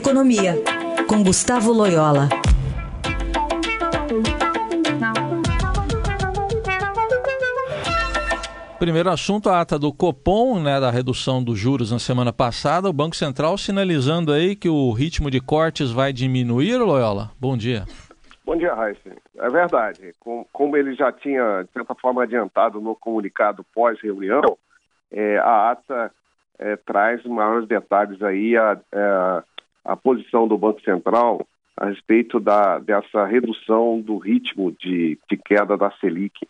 Economia, com Gustavo Loyola. Primeiro assunto, a ata do Copom, né, da redução dos juros na semana passada. O Banco Central sinalizando aí que o ritmo de cortes vai diminuir, Loyola? Bom dia. Bom dia, Raíssa. É verdade. Como ele já tinha, de certa forma, adiantado no comunicado pós-reunião, é, a ata é, traz maiores detalhes aí a, a, a, posição do Banco Central a respeito da, dessa redução do ritmo de, de queda da Selic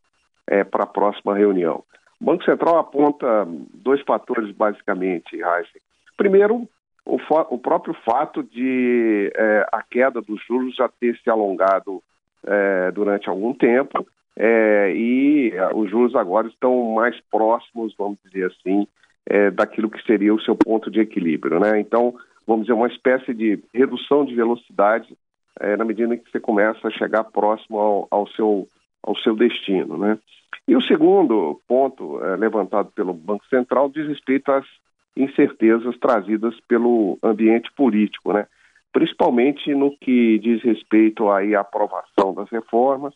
é, para a próxima reunião. O Banco Central aponta dois fatores, basicamente, Heisen. Primeiro, o, o, próprio fato de é, a queda dos juros já ter se alongado é, durante algum tempo é, e é, os juros agora estão mais próximos, vamos dizer assim, é, daquilo que seria o seu ponto de equilíbrio. Né? Então, vamos dizer, uma espécie de redução de velocidade é, na medida em que você começa a chegar próximo ao, ao seu, ao seu destino. Né? E o segundo ponto é, levantado pelo Banco Central diz respeito às incertezas trazidas pelo ambiente político, né? principalmente no que diz respeito aí à aprovação das reformas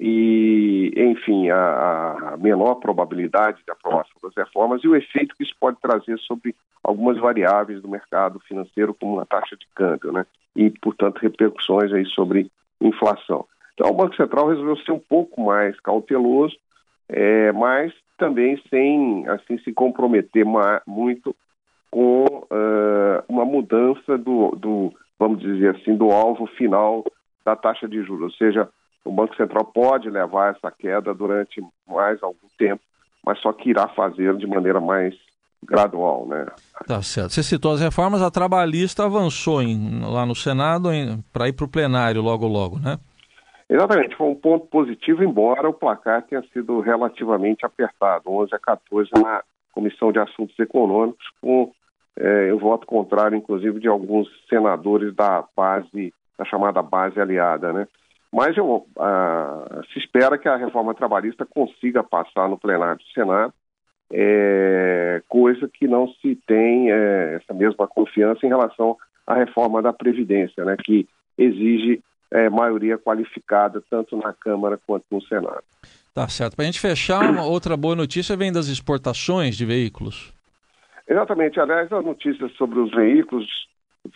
e, enfim, a, a menor probabilidade de aprovação das reformas e o efeito que isso pode trazer sobre algumas variáveis do mercado financeiro, como a taxa de câmbio, né? E, portanto, repercussões aí sobre inflação. Então, o Banco Central resolveu ser um pouco mais cauteloso, é, mas também sem assim se comprometer muito com uh, uma mudança do, do, vamos dizer assim, do alvo final da taxa de juros. Ou seja, o Banco Central pode levar essa queda durante mais algum tempo, mas só que irá fazer de maneira mais gradual, né? Tá certo. Você citou as reformas, a trabalhista avançou em, lá no Senado para ir para o plenário logo logo, né? Exatamente, foi um ponto positivo, embora o placar tenha sido relativamente apertado, 11 a 14 na Comissão de Assuntos Econômicos, com é, o voto contrário, inclusive, de alguns senadores da base, da chamada base aliada, né? Mas eu, ah, se espera que a reforma trabalhista consiga passar no plenário do Senado, é, coisa que não se tem é, essa mesma confiança em relação à reforma da Previdência, né, que exige é, maioria qualificada tanto na Câmara quanto no Senado. Tá certo. Para a gente fechar, uma outra boa notícia vem das exportações de veículos. Exatamente. Aliás, a notícia sobre os veículos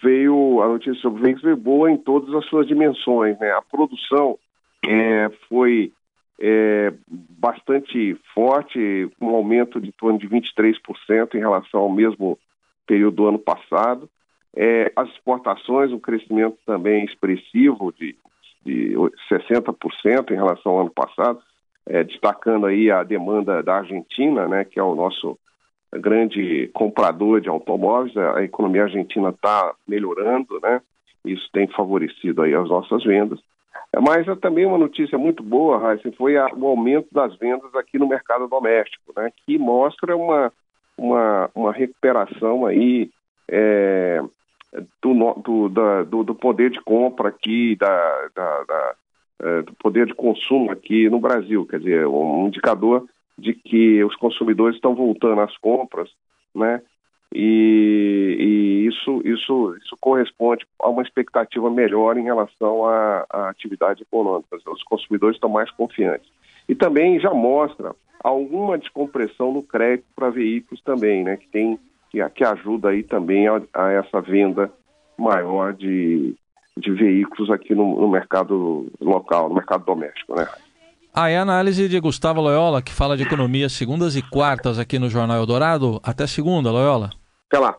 veio, a notícia sobre veículos veio boa em todas as suas dimensões. Né? A produção é, foi é, bastante forte, com um aumento de torno de 23% em relação ao mesmo período do ano passado. É, as exportações, um crescimento também expressivo de, de 60% em relação ao ano passado, é, destacando aí a demanda da Argentina, né, que é o nosso grande comprador de automóveis. A economia argentina está melhorando, né? Isso tem favorecido aí as nossas vendas. Mas é também uma notícia muito boa, Raíssa, foi a, o aumento das vendas aqui no mercado doméstico, né? Que mostra uma, uma, uma recuperação aí é, do, do, da, do, do, poder de compra aqui, da, da, da é, do poder de consumo aqui no Brasil. Quer dizer, um indicador de que os consumidores estão voltando às compras, né? E, e isso, isso, isso corresponde a uma expectativa melhor em relação à, à atividade econômica. Os consumidores estão mais confiantes. E também já mostra alguma descompressão no crédito para veículos também, né? Que tem que, que ajuda aí também a, a essa venda maior de, de veículos aqui no, no, mercado local, no mercado doméstico, né? Aí a análise de Gustavo Loyola, que fala de economia segundas e quartas aqui no Jornal Eldorado. Até segunda, Loyola. Até lá.